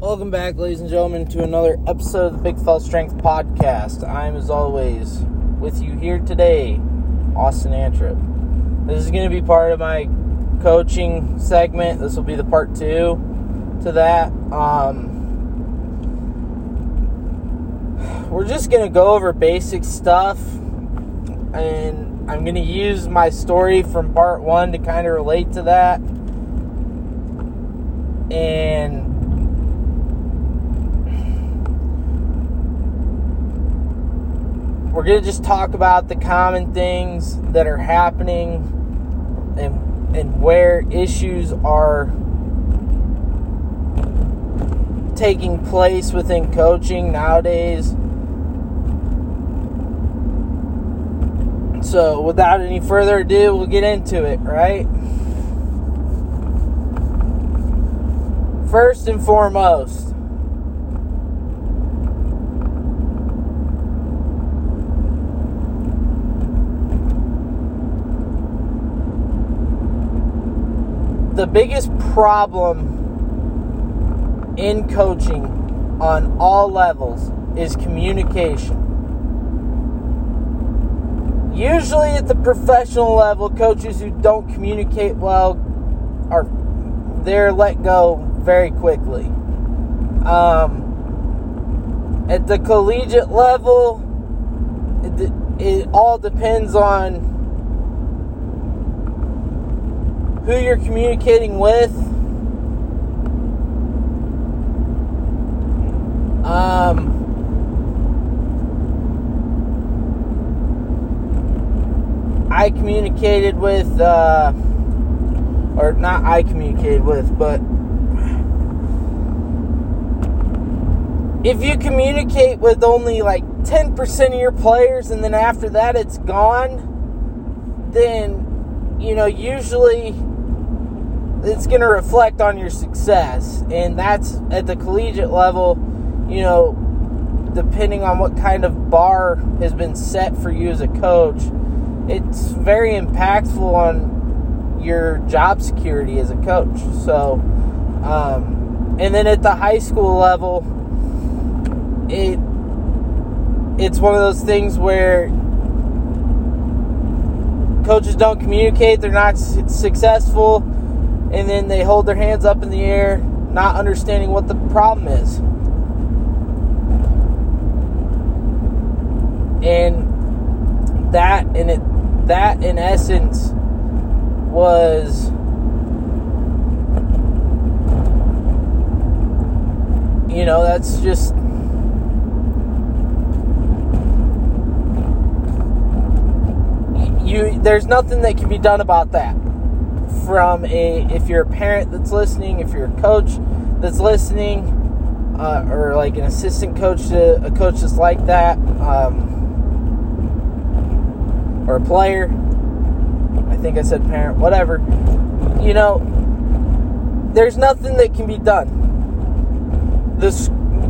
Welcome back, ladies and gentlemen, to another episode of the Big Fell Strength Podcast. I'm, as always, with you here today, Austin Antrip. This is going to be part of my coaching segment. This will be the part two to that. Um, we're just going to go over basic stuff, and I'm going to use my story from part one to kind of relate to that. And we're going to just talk about the common things that are happening and and where issues are taking place within coaching nowadays. So, without any further ado, we'll get into it, right? First and foremost, the biggest problem in coaching on all levels is communication. Usually at the professional level, coaches who don't communicate well are they're let go very quickly. Um, at the collegiate level, it, it all depends on who you're communicating with. Um, I communicated with, uh, or not I communicated with, but if you communicate with only like 10% of your players and then after that it's gone, then, you know, usually it's going to reflect on your success. And that's at the collegiate level, you know, depending on what kind of bar has been set for you as a coach, it's very impactful on your job security as a coach. So, um, and then at the high school level, it it's one of those things where coaches don't communicate, they're not successful and then they hold their hands up in the air, not understanding what the problem is. And that in it that in essence was you know, that's just you there's nothing that can be done about that from a if you're a parent that's listening, if you're a coach that's listening, uh, or like an assistant coach to a coach that's like that, um, or a player. I think I said parent, whatever. You know, there's nothing that can be done. The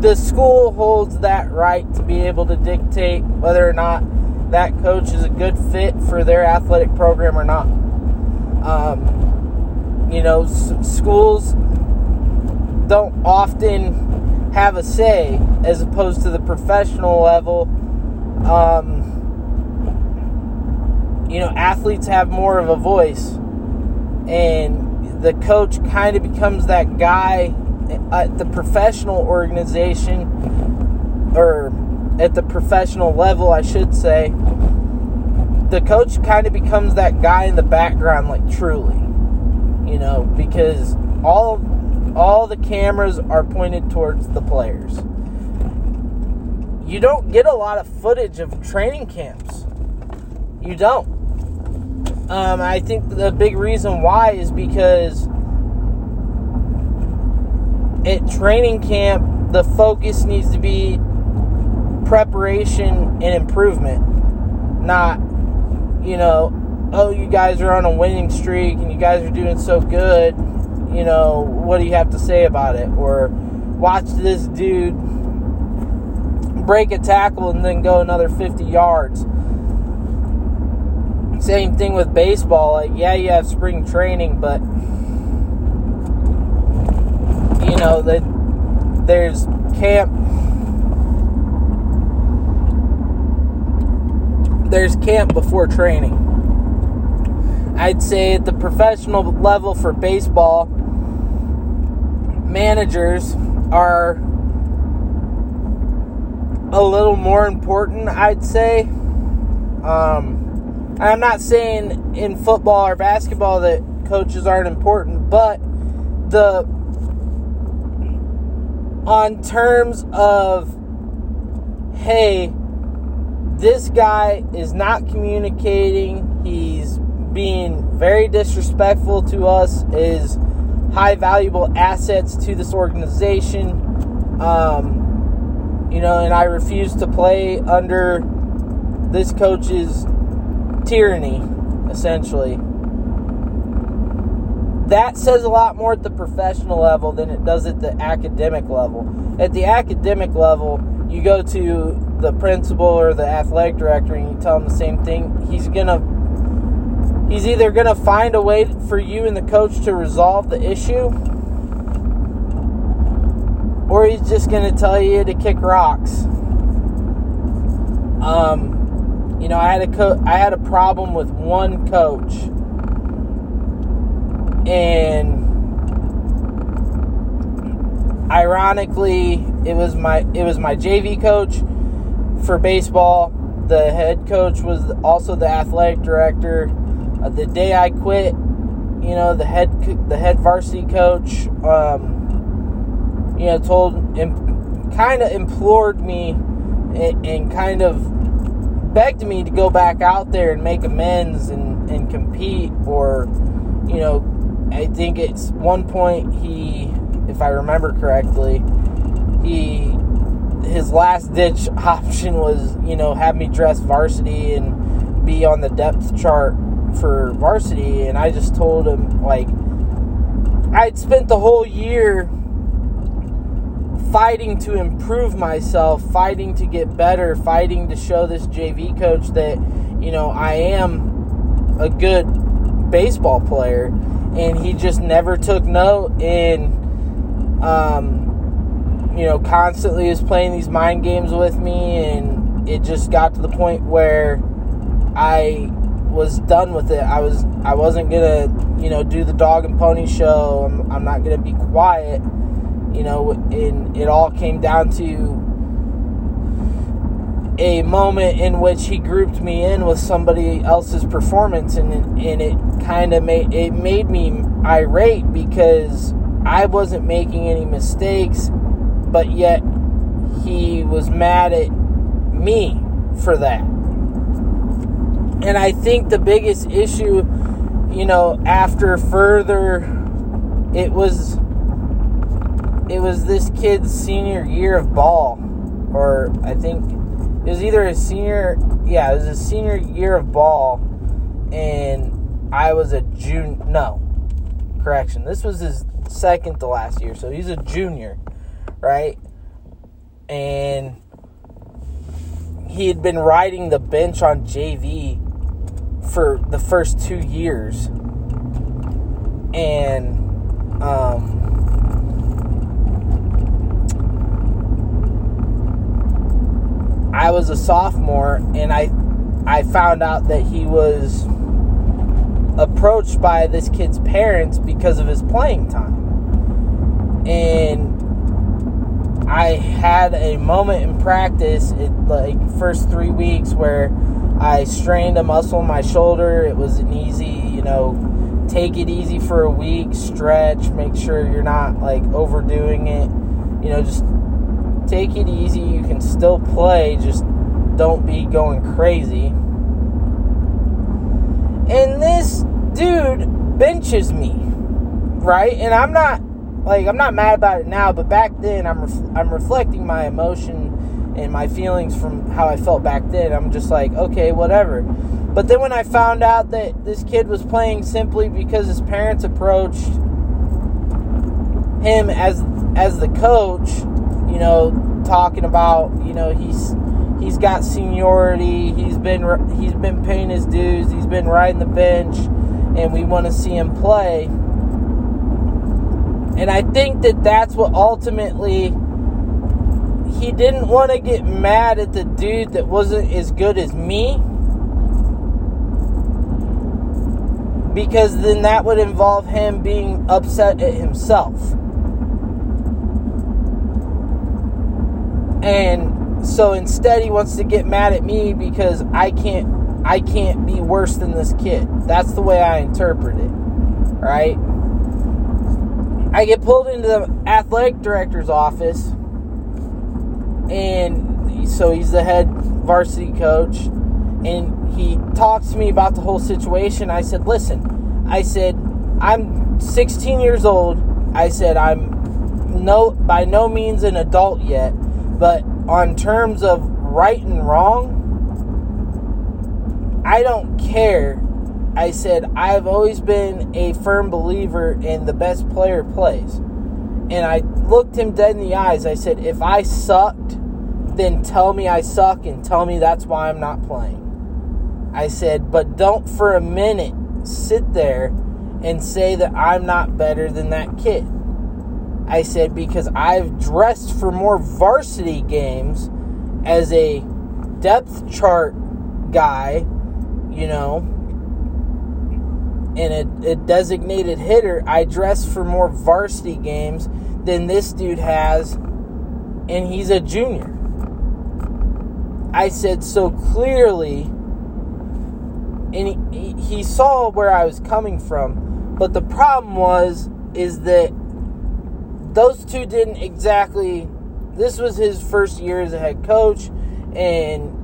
the school holds that right to be able to dictate whether or not that coach is a good fit for their athletic program or not. Um, you know, s- schools don't often have a say as opposed to the professional level. Um, you know, athletes have more of a voice, and the coach kind of becomes that guy at the professional organization or at the professional level, I should say the coach kind of becomes that guy in the background, like truly, you know, because all all the cameras are pointed towards the players. You don't get a lot of footage of training camps. You don't. Um, I think the big reason why is because at training camp, the focus needs to be preparation and improvement, not you know, oh, you guys are on a winning streak and you guys are doing so good, you know, what do you have to say about it? Or watch this dude break a tackle and then go another 50 yards. Same thing with baseball. Like, yeah, you have spring training, but you know that there's camp there's camp before training. I'd say at the professional level for baseball, managers are a little more important, I'd say. Um, I'm not saying in football or basketball that coaches aren't important, but the on terms of hey, this guy is not communicating, he's being very disrespectful to us, is high valuable assets to this organization. Um, you know, and I refuse to play under this coach's tyranny, essentially. That says a lot more at the professional level than it does at the academic level. At the academic level, you go to the principal or the athletic director and you tell him the same thing. He's to He's either to find a way for you and the coach to resolve the issue, or he's just to tell you to kick rocks. Um, you know, I had a co- I had a problem with one coach, and ironically, it was my it was my JV coach for baseball. The head coach was also the athletic director uh, the day I quit, you know, the head the head varsity coach, um, you know, told and kind of implored me and, and, kind of begged me to go back out there and make amends and, and compete. Or, you know, I think it's one point he, if I remember correctly, he his last ditch option was, you know, have me dress varsity and be on the depth chart for varsity, and I just told him like I'd spent the whole year fighting to improve myself, fighting to get better, fighting to show this JV coach that you know I am a good baseball player, and he just never took note. And um, you know constantly was playing these mind games with me, and it just got to the point where I was done with it. I was I wasn't gonna you know do the dog and pony show. I'm, I'm not gonna be quiet. You know, and it all came down to a moment in which he grouped me in with somebody else's performance, and and it kind of made it made me irate because I wasn't making any mistakes, but yet he was mad at me for that and I think the biggest issue, you know, after further, it was it was this kid's senior year of ball, or I think it was either a senior, yeah, it was a senior year of ball, and I was a June. No, correction, this was his second to last year, so he's a junior, right? And he had been riding the bench on JV for the first two years. And um, I was a sophomore and I I found out that he was approached by this kid's parents because of his playing time. And I had a moment in practice, it, like first three weeks, where I strained a muscle in my shoulder. It was an easy, you know, take it easy for a week, stretch, make sure you're not like overdoing it. You know, just take it easy. You can still play, just don't be going crazy. And this dude benches me, right? And I'm not like I'm not mad about it now, but back then I'm ref- I'm reflecting my emotion and my feelings from how I felt back then. I'm just like, okay, whatever. But then when I found out that this kid was playing simply because his parents approached him as as the coach, you know, talking about, you know, he's he's got seniority, he's been he's been paying his dues, he's been riding the bench, and we want to see him play. And I think that that's what ultimately he didn't want to get mad at the dude that wasn't as good as me because then that would involve him being upset at himself. And so instead he wants to get mad at me because I can't I can't be worse than this kid. That's the way I interpret it. Right? I get pulled into the athletic director's office and so he's the head varsity coach and he talks to me about the whole situation. I said, "Listen, I said I'm 16 years old. I said I'm no by no means an adult yet, but on terms of right and wrong, I don't care." I said I've always been a firm believer in the best player plays. And I looked him dead in the eyes. I said, "If I sucked, then tell me I suck and tell me that's why I'm not playing." I said, but don't for a minute sit there and say that I'm not better than that kid. I said, because I've dressed for more varsity games as a depth chart guy, you know, and a, a designated hitter. I dress for more varsity games than this dude has, and he's a junior. I said, so clearly and he, he saw where I was coming from. But the problem was is that those two didn't exactly. This was his first year as a head coach, and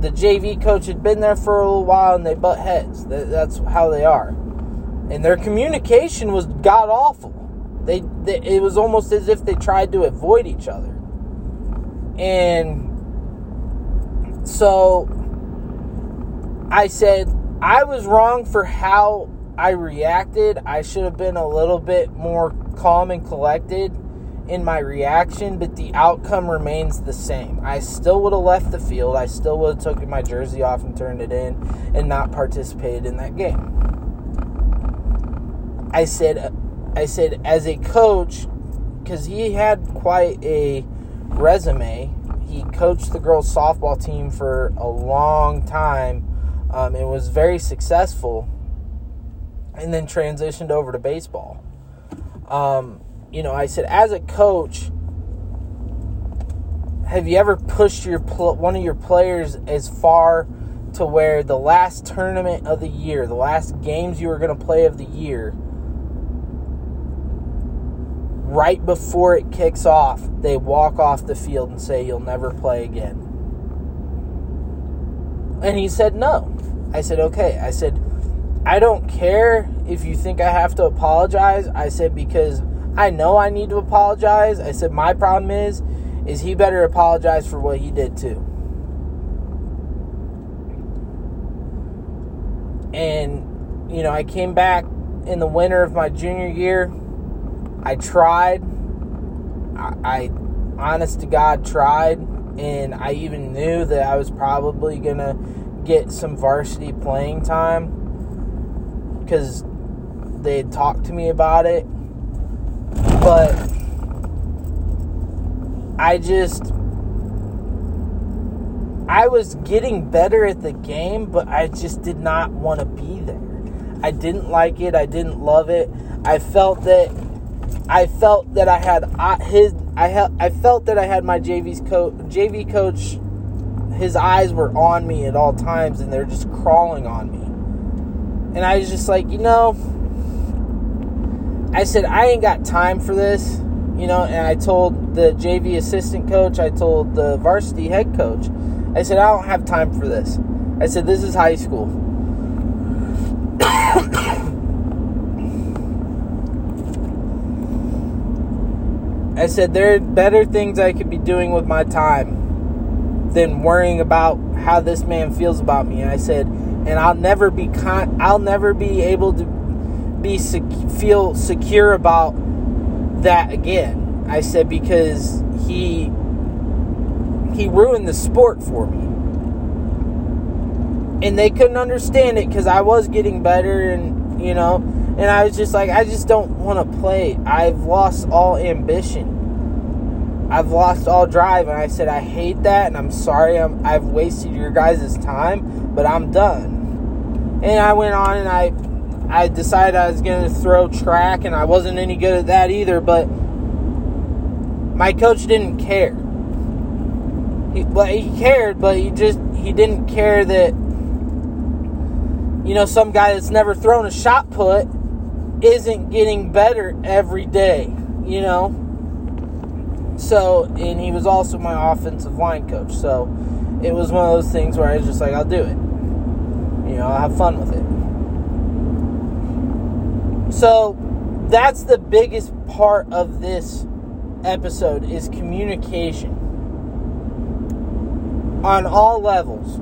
the JV coach had been there for a little while, and they butt heads. That's how they are, and their communication was god awful. They, they it was almost as if they tried to avoid each other, and so I said I was wrong for how I reacted. I should have been a little bit more calm and collected in my reaction, but the outcome remains the same. I still would have left the field. I still would have taken my jersey off and turned it in and not participated in that game. I said I said as a coach cuz he had quite a resume. He coached the girls softball team for a long time um, and was very successful, and then transitioned over to baseball. Um, you know, I said, as a coach, have you ever pushed your pl- one of your players as far to where the last tournament of the year, the last games you were going to play of the year, right before it kicks off, they walk off the field and say, You'll never play again? And he said, No. I said, okay. I said, I don't care if you think I have to apologize. I said, because I know I need to apologize. I said, my problem is, is he better apologize for what he did too. And, you know, I came back in the winter of my junior year. I tried. I, I honest to God, tried. And I even knew that I was probably going to get some varsity playing time because they had talked to me about it. But I just. I was getting better at the game, but I just did not want to be there. I didn't like it. I didn't love it. I felt that I felt that I had uh, his I had I felt that I had my JV's coach JV coach his eyes were on me at all times and they're just crawling on me. And I was just like, you know, I said, I ain't got time for this, you know, and I told the JV assistant coach, I told the varsity head coach, I said, I don't have time for this. I said, this is high school. I said, there are better things I could be doing with my time than worrying about how this man feels about me. And I said, and I'll never be con- I'll never be able to be sec- feel secure about that again. I said because he he ruined the sport for me. And they couldn't understand it cuz I was getting better and you know, and I was just like I just don't want to play. I've lost all ambition. I've lost all drive, and I said I hate that, and I'm sorry I'm, I've wasted your guys' time, but I'm done. And I went on and I I decided I was going to throw track, and I wasn't any good at that either. But my coach didn't care. He, well, he cared, but he just he didn't care that you know some guy that's never thrown a shot put isn't getting better every day. You know. So, and he was also my offensive line coach. So, it was one of those things where I was just like, I'll do it. You know, I'll have fun with it. So that's the biggest part of this episode is communication on all levels.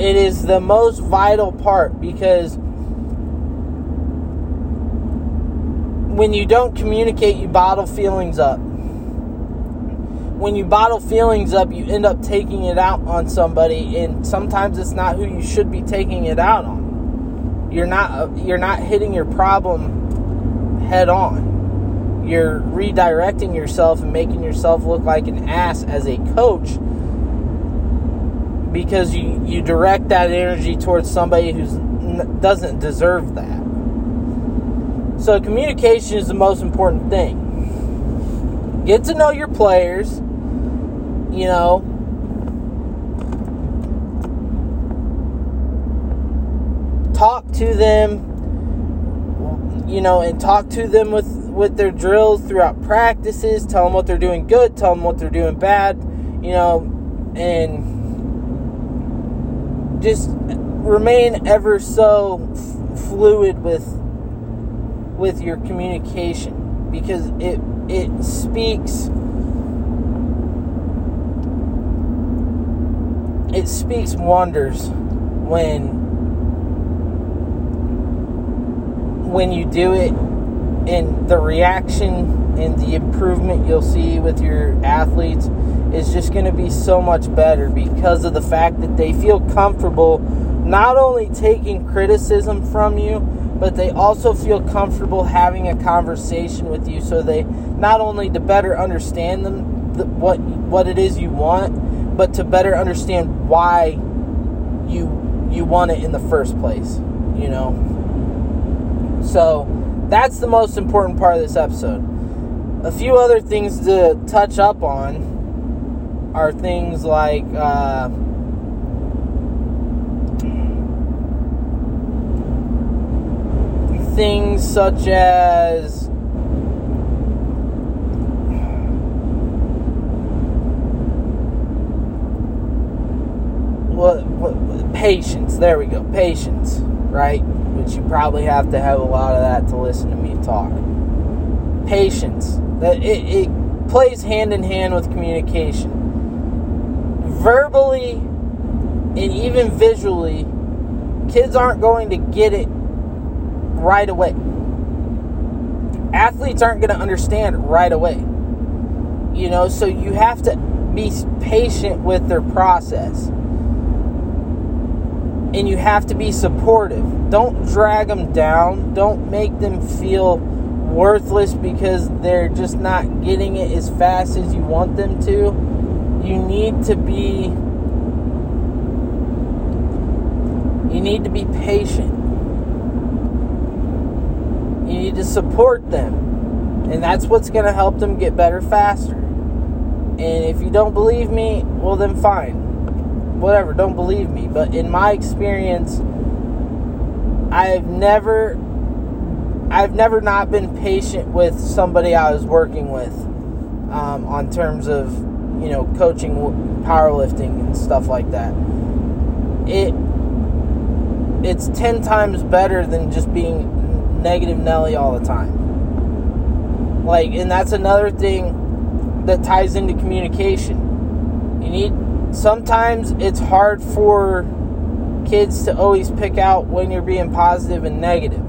It is the most vital part because when you don't communicate, you bottle feelings up. When you bottle feelings up, you end up taking it out on somebody, and sometimes it's not who you should be taking it out on you're not uh, you're not hitting your problem head on. You're redirecting yourself and making yourself look like an ass as a coach because you you direct that energy towards somebody who doesn't deserve that. So communication is the most important thing. Get to know your players. You know, talk to them, you know, and talk to them with with their drills throughout practices. Tell them what they're doing good. Tell them what they're doing bad. You know, and just remain ever so f- fluid with with your communication because it it speaks it speaks wonders when when you do it and the reaction and the improvement you'll see with your athletes is just going to be so much better because of the fact that they feel comfortable not only taking criticism from you but they also feel comfortable having a conversation with you. So they not only to better understand them the, what what it is you want but to better understand why you you want it in the first place you know so that's the most important part of this episode. A few other things to touch up on are things like uh, things such as what, what patience. There we go. Patience, right? But you probably have to have a lot of that to listen to me talk. Patience. That it, it plays hand in hand with communication. Verbally and even visually, kids aren't going to get it right away. Athletes aren't going to understand right away. You know, so you have to be patient with their process and you have to be supportive. Don't drag them down. Don't make them feel worthless because they're just not getting it as fast as you want them to. You need to be you need to be patient. You need to support them. And that's what's going to help them get better faster. And if you don't believe me, well then fine whatever, don't believe me. But in my experience, I've never I've never not been patient with somebody I was working with um, on terms of you know coaching powerlifting and stuff like that. It it's ten times better than just being negative Nelly all the time. Like, and that's another thing that ties into communication. You need sometimes it's hard for kids to always pick out when you're being positive and negative.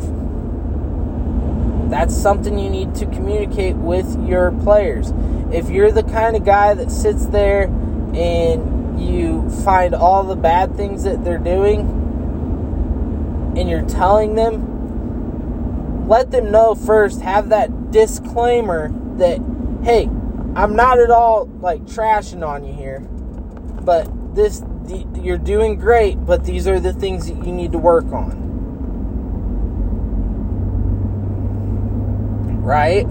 That's something you need to communicate with your players. If you're the kind of guy that sits there and you find all the bad things that they're doing and you're telling them, let them know first, have that disclaimer that hey, I'm not at all like trashing on you here, but this the, you're doing great, but these are the things that you need to work on. Right?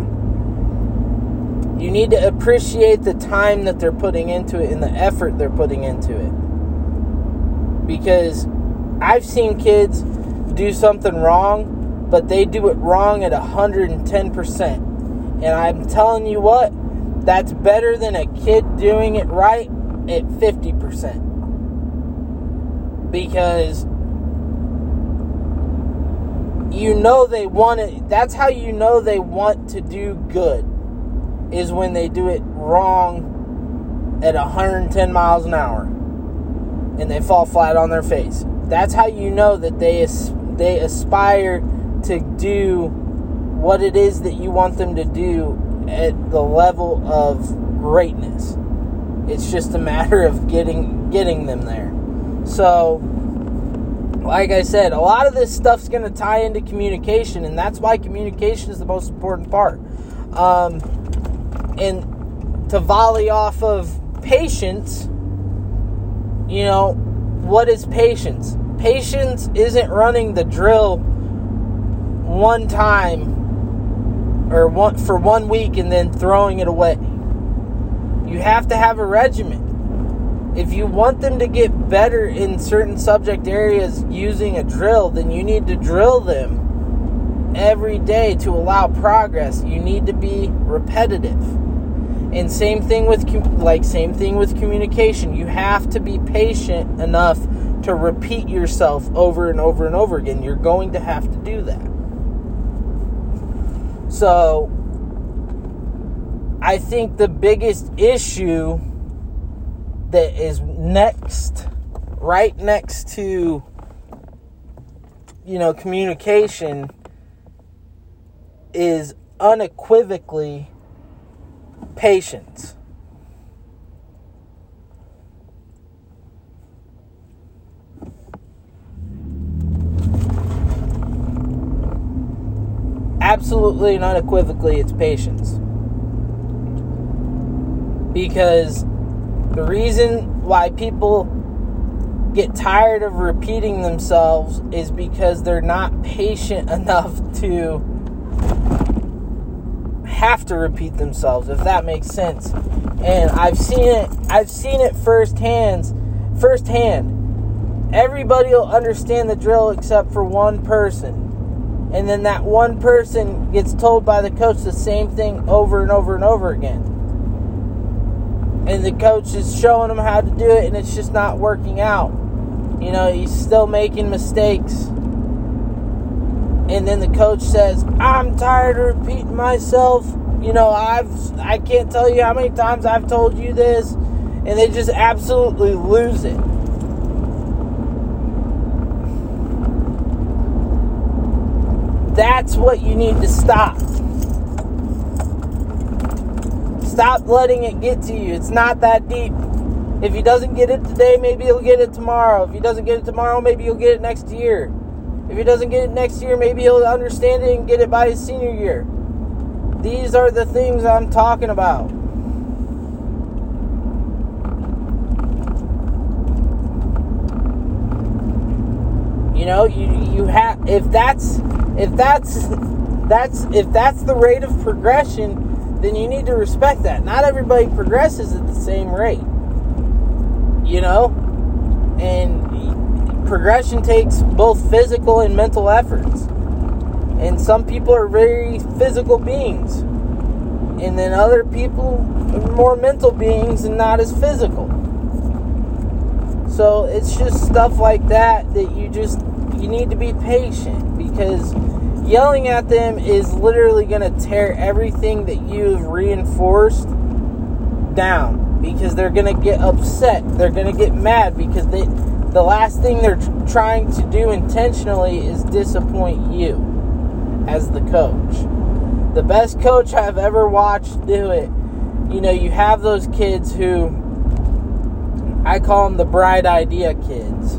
You need to appreciate the time that they're putting into it and the effort they're putting into it. Because I've seen kids do something wrong, but they do it wrong at 110%. And I'm telling you what, that's better than a kid doing it right at 50%. Because you know they want it. That's how you know they want to do good is when they do it wrong at 110 miles an hour and they fall flat on their face. That's how you know that they they aspire to do what it is that you want them to do at the level of greatness. It's just a matter of getting getting them there. So, like I said, a lot of this stuff's going to tie into communication, and that's why communication is the most important part. Um, and to volley off of patience, you know, what is patience? Patience isn't running the drill one time or one for one week and then throwing it away. You have to have a regimen. If you want them to get better in certain subject areas using a drill, then you need to drill them every day to allow progress. You need to be repetitive. And same thing with like same thing with communication. You have to be patient enough to repeat yourself over and over and over again. You're going to have to do that. So I think the biggest issue that is next right next to you know communication is unequivocally patience. Absolutely and unequivocally, it's patience. Because the reason why people get tired of repeating themselves is because they're not patient enough to have to repeat themselves, if that makes sense. And I've seen it. I've seen it firsthand. Firsthand. Everybody will understand the drill except for one person, and then that one person gets told by the coach the same thing over and over and over again. And the coach is showing them how to do it, and it's just not working out. You know, he's still making mistakes and then the coach says, "I'm tired of repeating myself." You know, I've I can't tell you how many times I've told you this, and they just absolutely lose it. That's what you need to stop. Stop letting it get to you. It's not that deep. If he doesn't get it today, maybe he'll get it tomorrow. If he doesn't get it tomorrow, maybe he'll get it next year. If he doesn't get it next year, maybe he'll understand it and get it by his senior year. These are the things I'm talking about. You know, you you have if that's if that's that's if that's the rate of progression, then you need to respect that. Not everybody progresses at the same rate. You know? And progression takes both physical and mental efforts. And some people are very physical beings. And then other people are more mental beings and not as physical. So it's just stuff like that that you just you need to be patient because yelling at them is literally going to tear everything that you've reinforced down because they're going to get upset. They're going to get mad because they the last thing they're trying to do intentionally is disappoint you as the coach. The best coach I've ever watched do it, you know, you have those kids who I call them the bright idea kids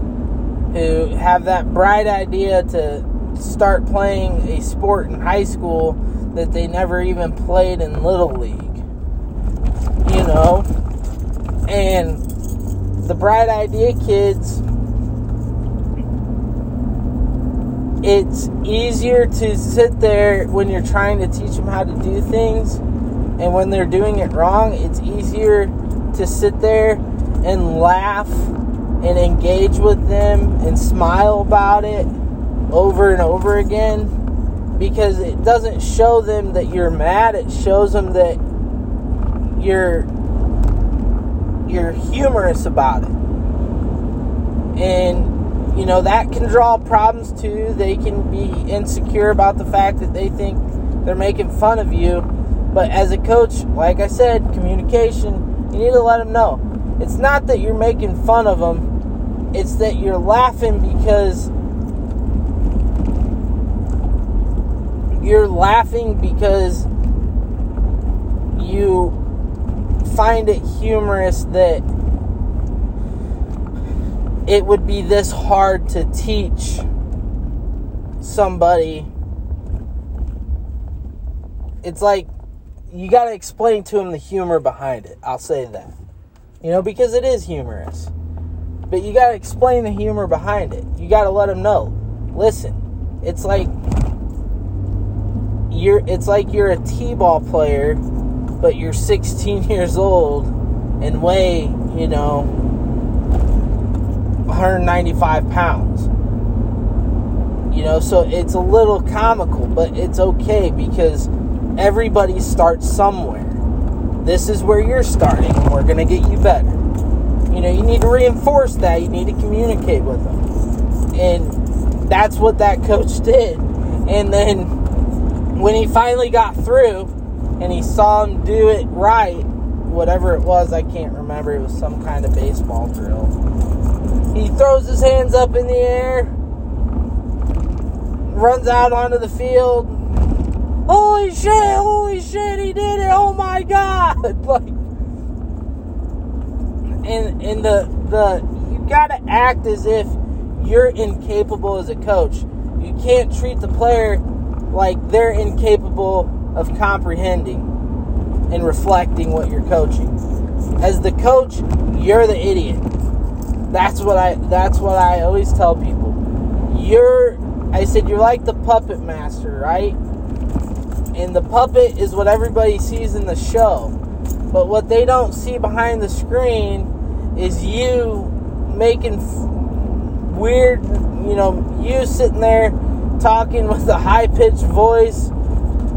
who have that bright idea to start playing a sport in high school that they never even played in Little League. You know? And the Bright Idea kids, it's easier to sit there when you're trying to teach them how to do things. And when they're doing it wrong, it's easier to sit there and laugh and engage with them and smile about it over and over again because it doesn't show them that you're mad. It shows them that you're you're humorous about it. And you know that can draw problems too. They can be insecure about the fact that they think they're making fun of you. But as a coach like i said communication you need to let them know. It's not that you're making fun of them. It's that you're laughing because you're laughing because you find it humorous that it would be this hard to teach somebody. It's like you got to explain to them the humor behind it. I'll say that. You know, because it is humorous. But you got to explain the humor behind it. You got to let them know. Listen, it's like you're it's like you're a T-ball player, but you're 16 years old and weigh, you know, 195 pounds. You know, so it's a little comical, but it's okay because everybody starts somewhere. This is where you're starting, and we're going to get you better. You know, you need to reinforce that. You need to communicate with them. And that's what that coach did. And then when he finally got through and he saw him do it right, whatever it was, I can't remember. It was some kind of baseball drill. He throws his hands up in the air, runs out onto the field. Holy shit, holy shit, he did it. Oh my god. Like and and the the you gotta act as if you're incapable as a coach. You can't treat the player like they're incapable of comprehending and reflecting what you're coaching. As the coach, you're the idiot. That's what I that's what I always tell people. You're I said you're like the puppet master, right? And the puppet is what everybody sees in the show. But what they don't see behind the screen is you making weird, you know, you sitting there talking with a high pitched voice,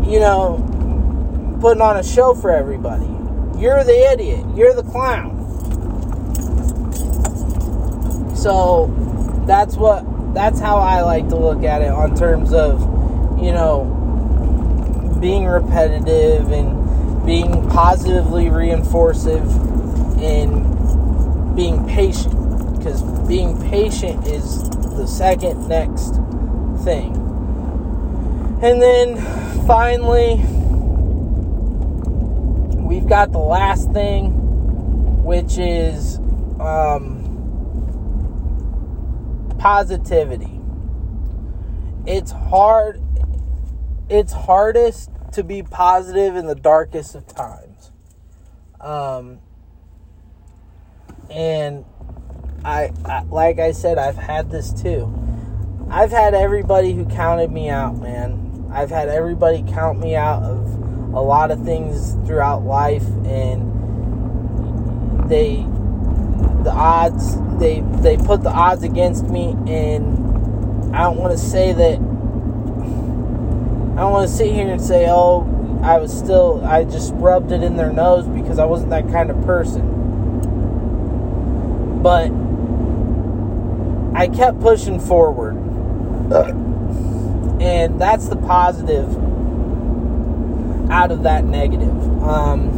you know, putting on a show for everybody. You're the idiot. You're the clown. So that's what that's how I like to look at it on terms of, you know, being repetitive and being positively reinforcive and being patient because being patient is the second next thing. And then finally, we've got the last thing, which is um, positivity. It's hard. It's hardest to be positive in the darkest of times. Um, and I, I, like I said, I've had this too. I've had everybody who counted me out, man. I've had everybody count me out of a lot of things throughout life, and they, the odds, they they put the odds against me, and I don't want to say that. I don't want to sit here and say, oh, I was still, I just rubbed it in their nose because I wasn't that kind of person but I kept pushing forward. And that's the positive out of that negative. Um,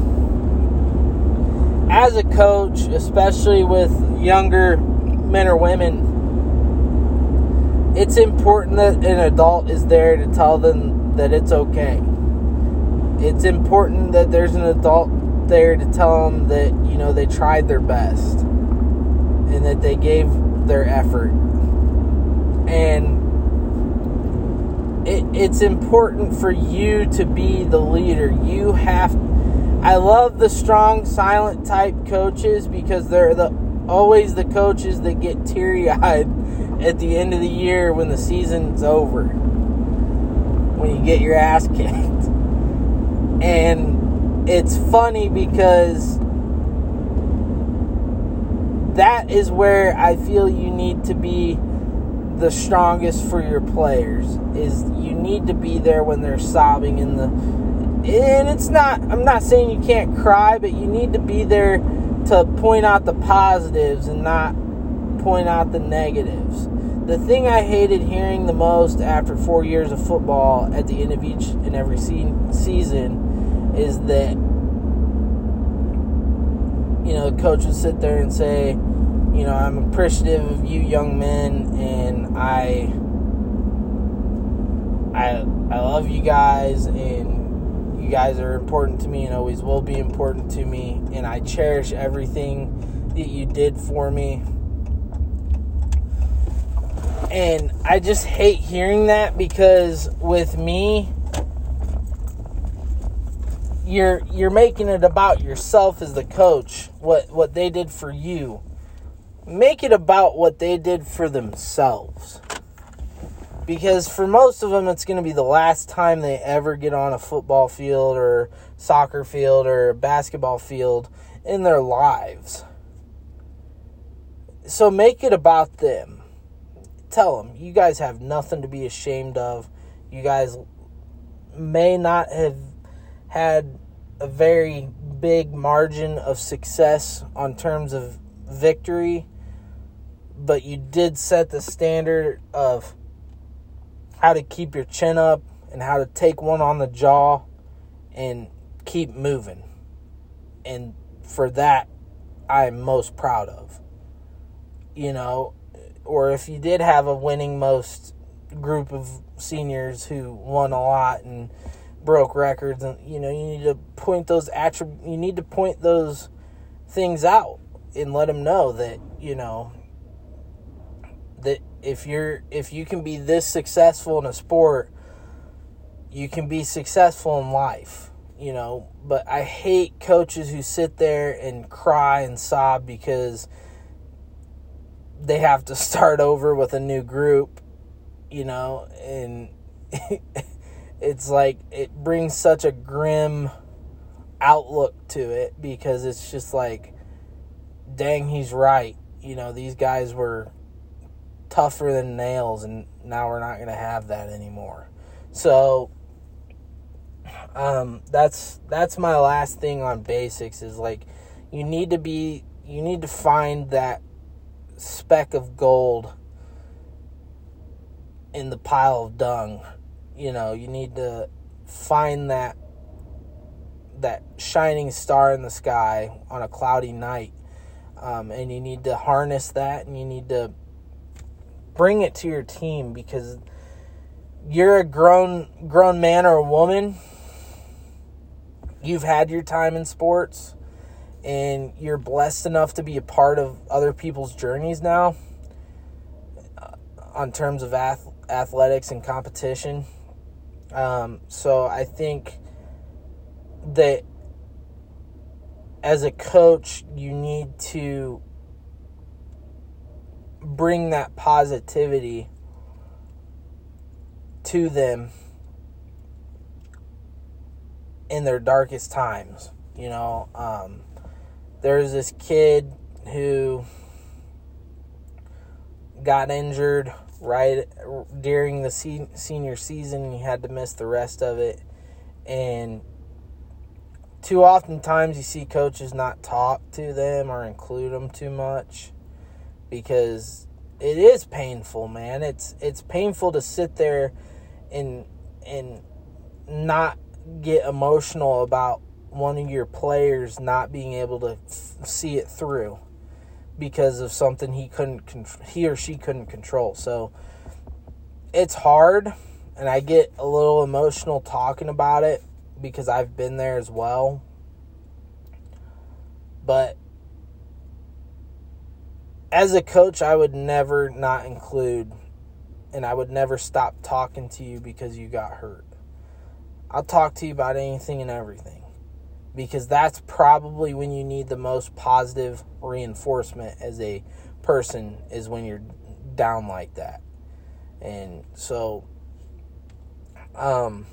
as a coach, especially with younger men or women, it's important that an adult is there to tell them that it's okay. It's important that there's an adult there to tell them that, you know, they tried their best and that they gave their effort. And it, it's important for you to be the leader. You have. I love the strong, silent type coaches because they're the always the coaches that get teary eyed at the end of the year when the season's over. When you get your ass kicked. And it's funny because that is where I feel you need to be the strongest for your players is you need to be there when they're sobbing in the and it's not I'm not saying you can't cry but you need to be there to point out the positives and not point out the negatives. The thing I hated hearing the most after 4 years of football at the end of each and every se- season is that you know, the coach would sit there and say, you know, I'm appreciative of you young men and I I I love you guys and you guys are important to me and always will be important to me and I cherish everything that you did for me. And I just hate hearing that because with me you're you're making it about yourself as the coach, what what they did for you make it about what they did for themselves. Because for most of them, it's going to be the last time they ever get on a football field or soccer field or basketball field in their lives. So make it about them. Tell them, you guys have nothing to be ashamed of. You guys may not have had a very big margin of success on terms of victory but you did set the standard of how to keep your chin up and how to take one on the jaw and keep moving. And for that, I'm most proud of. You know, or if you did have a winning most group of seniors who won a lot and broke records and you know you need to point those attrib- you need to point those things out and let them know that you know that if you're if you can be this successful in a sport, you can be successful in life, you know. But I hate coaches who sit there and cry and sob because they have to start over with a new group, you know, and it's like it brings such a grim outlook to it because it's just like dang he's right you know these guys were tougher than nails, and now we're not going to have that anymore. So um, that's that's my last thing on basics is like you need to be you need to find that speck of gold in the pile of dung. You know, you need to find that that shining star in the sky on a cloudy night. Um, and you need to harness that and you need to bring it to your team because you're a grown grown man or a woman. You've had your time in sports and you're blessed enough to be a part of other people's journeys now uh, on terms of ath- athletics and competition. Um, so I think that as a coach, you need to bring that positivity to them in their darkest times. You know, um, there's this kid who got injured right during the se- senior season. He had to miss the rest of it. And too often times you see coaches not talk to them or include them too much because it is painful, man. It's it's painful to sit there and and not get emotional about one of your players not being able to f- see it through because of something he couldn't he or she couldn't control. So it's hard and I get a little emotional talking about it because I've been there as well. But as a coach, I would never not include and I would never stop talking to you because you got hurt. I'll talk to you about anything and everything because that's probably when you need the most positive reinforcement as a person is when you're down like that. And so um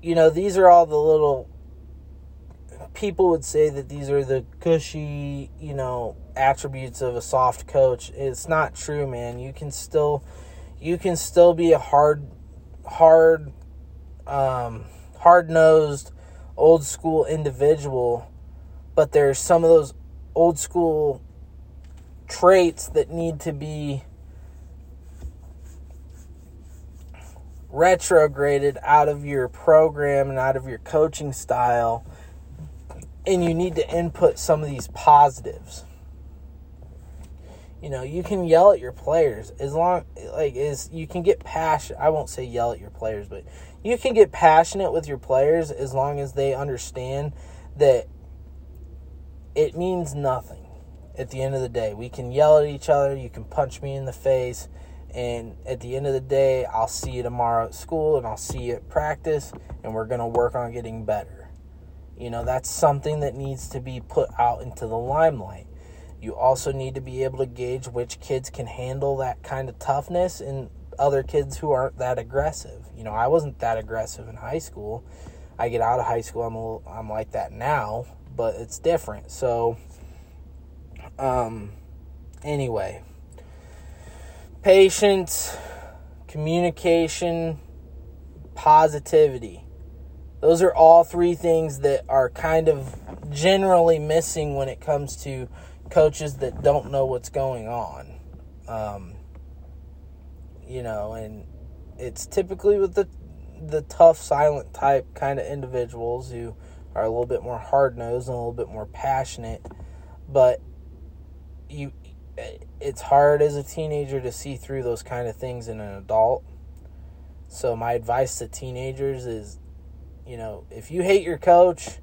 you know, these are all the little people would say that these are the cushy, you know, attributes of a soft coach. It's not true, man. You can still you can still be a hard hard um hard-nosed old school individual, but there's some of those old school traits that need to be retrograded out of your program and out of your coaching style and you need to input some of these positives you know you can yell at your players as long like is you can get passionate i won't say yell at your players but you can get passionate with your players as long as they understand that it means nothing at the end of the day we can yell at each other you can punch me in the face and at the end of the day, I'll see you tomorrow at school and I'll see you at practice, and we're going to work on getting better. You know, that's something that needs to be put out into the limelight. You also need to be able to gauge which kids can handle that kind of toughness and other kids who aren't that aggressive. You know, I wasn't that aggressive in high school. I get out of high school, I'm a little, I'm like that now, but it's different. So, um, anyway, patience, communication, positivity. Those are all three things that are kind of generally missing when it comes to coaches that don't know what's going on. Um, you know, and it's typically with the the tough, silent type kind of individuals who are a little bit more hard nosed and a little bit more passionate. But you it's hard as a teenager to see through those kind of things in an adult. So my advice to teenagers is, you know, if you hate your coach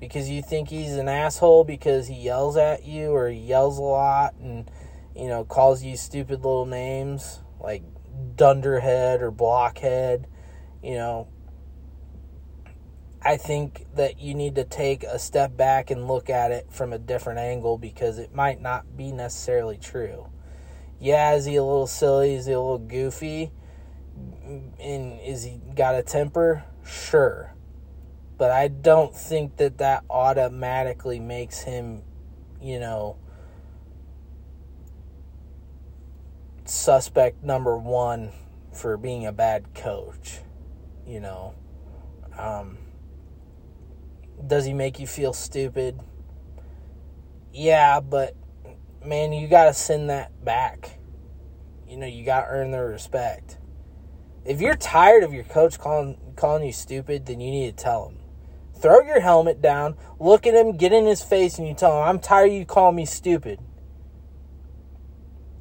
because you think he's an asshole because he yells at you or he yells a lot and you know calls you stupid little names like dunderhead or blockhead, you know, I think that you need to take a step back and look at it from a different angle because it might not be necessarily true. Yeah, is he a little silly? Is he a little goofy? And is he got a temper? Sure. But I don't think that that automatically makes him, you know, suspect number one for being a bad coach. You know, um, does he make you feel stupid? Yeah, but man, you got to send that back. You know, you got to earn their respect. If you're tired of your coach calling calling you stupid, then you need to tell him. Throw your helmet down, look at him, get in his face, and you tell him, I'm tired you calling me stupid.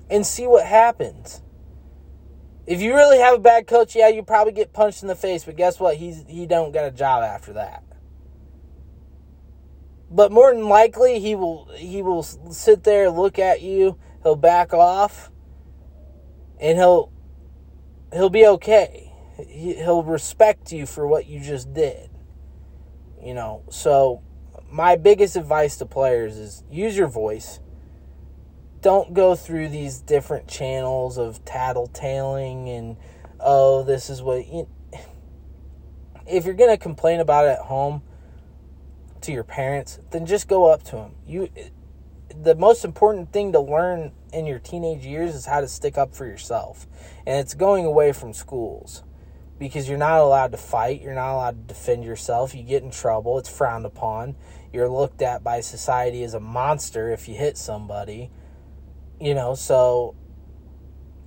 And see what happens. If you really have a bad coach, yeah, you probably get punched in the face, but guess what? He's he don't get a job after that but more than likely he will he will sit there look at you he'll back off and he'll he'll be okay he'll respect you for what you just did you know so my biggest advice to players is use your voice don't go through these different channels of tattletaling and oh this is what you, if you're going to complain about it at home to your parents, then just go up to them. You the most important thing to learn in your teenage years is how to stick up for yourself. And it's going away from schools because you're not allowed to fight, you're not allowed to defend yourself. You get in trouble, it's frowned upon. You're looked at by society as a monster if you hit somebody. You know, so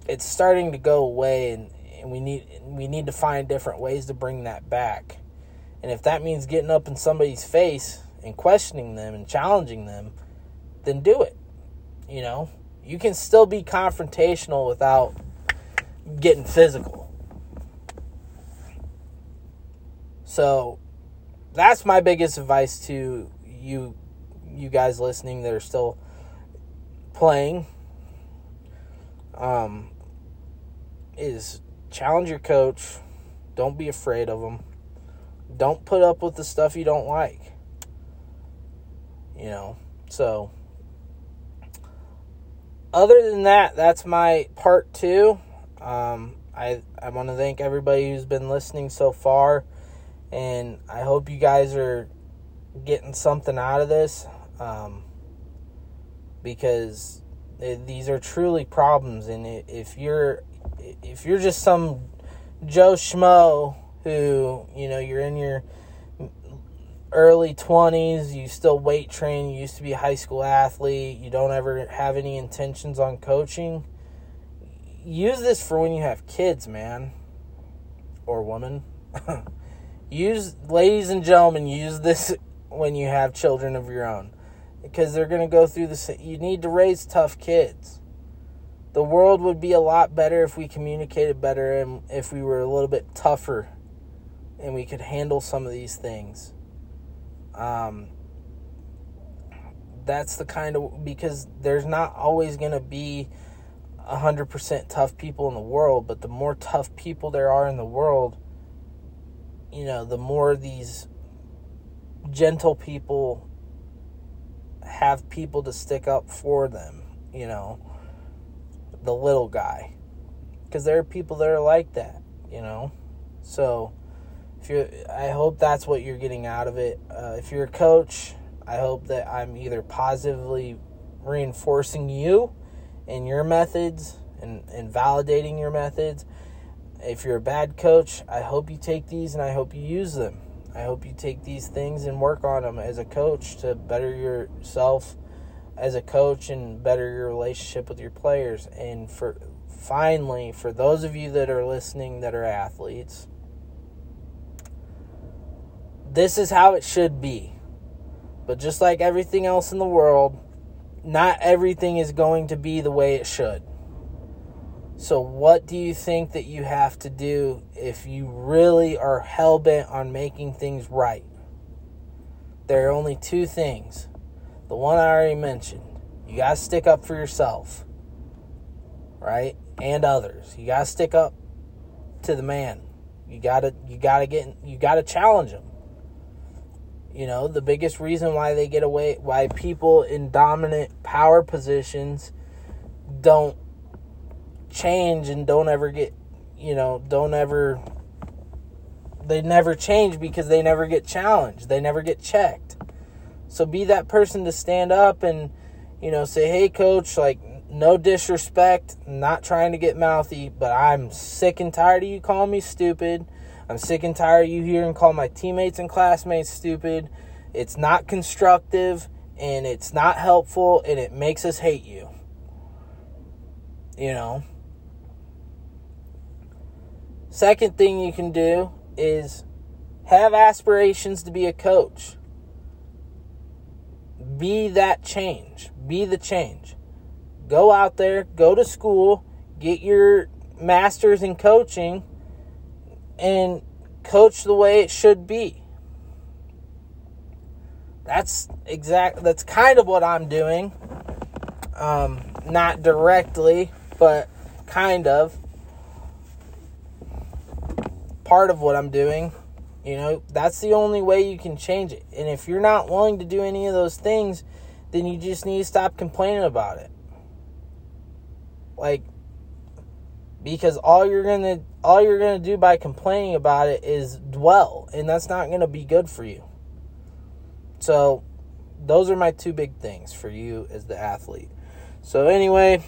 it's starting to go away and, and we need we need to find different ways to bring that back. And if that means getting up in somebody's face and questioning them and challenging them, then do it. You know, you can still be confrontational without getting physical. So that's my biggest advice to you you guys listening that are still playing. um, is challenge your coach. Don't be afraid of them. Don't put up with the stuff you don't like. You know, so other than that, that's my part two. Um, I I want to thank everybody who's been listening so far, and I hope you guys are getting something out of this, um, because it, these are truly problems, and if you're if you're just some Joe Schmo who you know you're in your early 20s, you still weight train, you used to be a high school athlete, you don't ever have any intentions on coaching, use this for when you have kids, man. Or woman. use, ladies and gentlemen, use this when you have children of your own. Because they're going to go through this. You need to raise tough kids. The world would be a lot better if we communicated better and if we were a little bit tougher and we could handle some of these things. Um, that's the kind of because there's not always going to be 100% tough people in the world, but the more tough people there are in the world, you know, the more these gentle people have people to stick up for them, you know, the little guy. Because there are people that are like that, you know. So, if you I hope that's what you're getting out of it. Uh, if you're a coach, I hope that I'm either positively reinforcing you and your methods and, and validating your methods. If you're a bad coach, I hope you take these and I hope you use them. I hope you take these things and work on them as a coach to better yourself as a coach and better your relationship with your players. And for finally, for those of you that are listening that are athletes, this is how it should be. But just like everything else in the world, not everything is going to be the way it should. So, what do you think that you have to do if you really are hell bent on making things right? There are only two things. The one I already mentioned you got to stick up for yourself, right? And others. You got to stick up to the man. You got to you got to get you got to challenge him. You know, the biggest reason why they get away, why people in dominant power positions don't change and don't ever get, you know, don't ever, they never change because they never get challenged. They never get checked. So be that person to stand up and, you know, say, hey, coach, like, no disrespect, not trying to get mouthy, but I'm sick and tired of you calling me stupid. I'm sick and tired of you hearing call my teammates and classmates stupid. It's not constructive and it's not helpful and it makes us hate you. You know? Second thing you can do is have aspirations to be a coach. Be that change. Be the change. Go out there, go to school, get your master's in coaching and coach the way it should be. That's exact. That's kind of what I'm doing. Um, not directly, but kind of part of what I'm doing. You know, that's the only way you can change it. And if you're not willing to do any of those things, then you just need to stop complaining about it. Like because all you're going to all you're going to do by complaining about it is dwell, and that's not going to be good for you. So, those are my two big things for you as the athlete. So, anyway,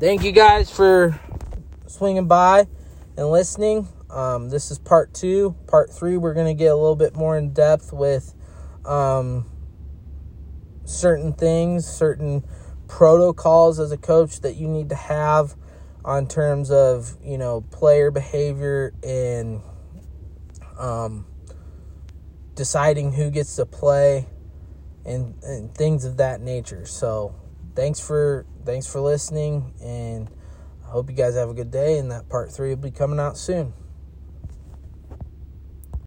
thank you guys for swinging by and listening. Um, this is part two. Part three, we're going to get a little bit more in depth with um, certain things, certain protocols as a coach that you need to have on terms of you know player behavior and um, deciding who gets to play and, and things of that nature. So thanks for thanks for listening and I hope you guys have a good day and that part three will be coming out soon.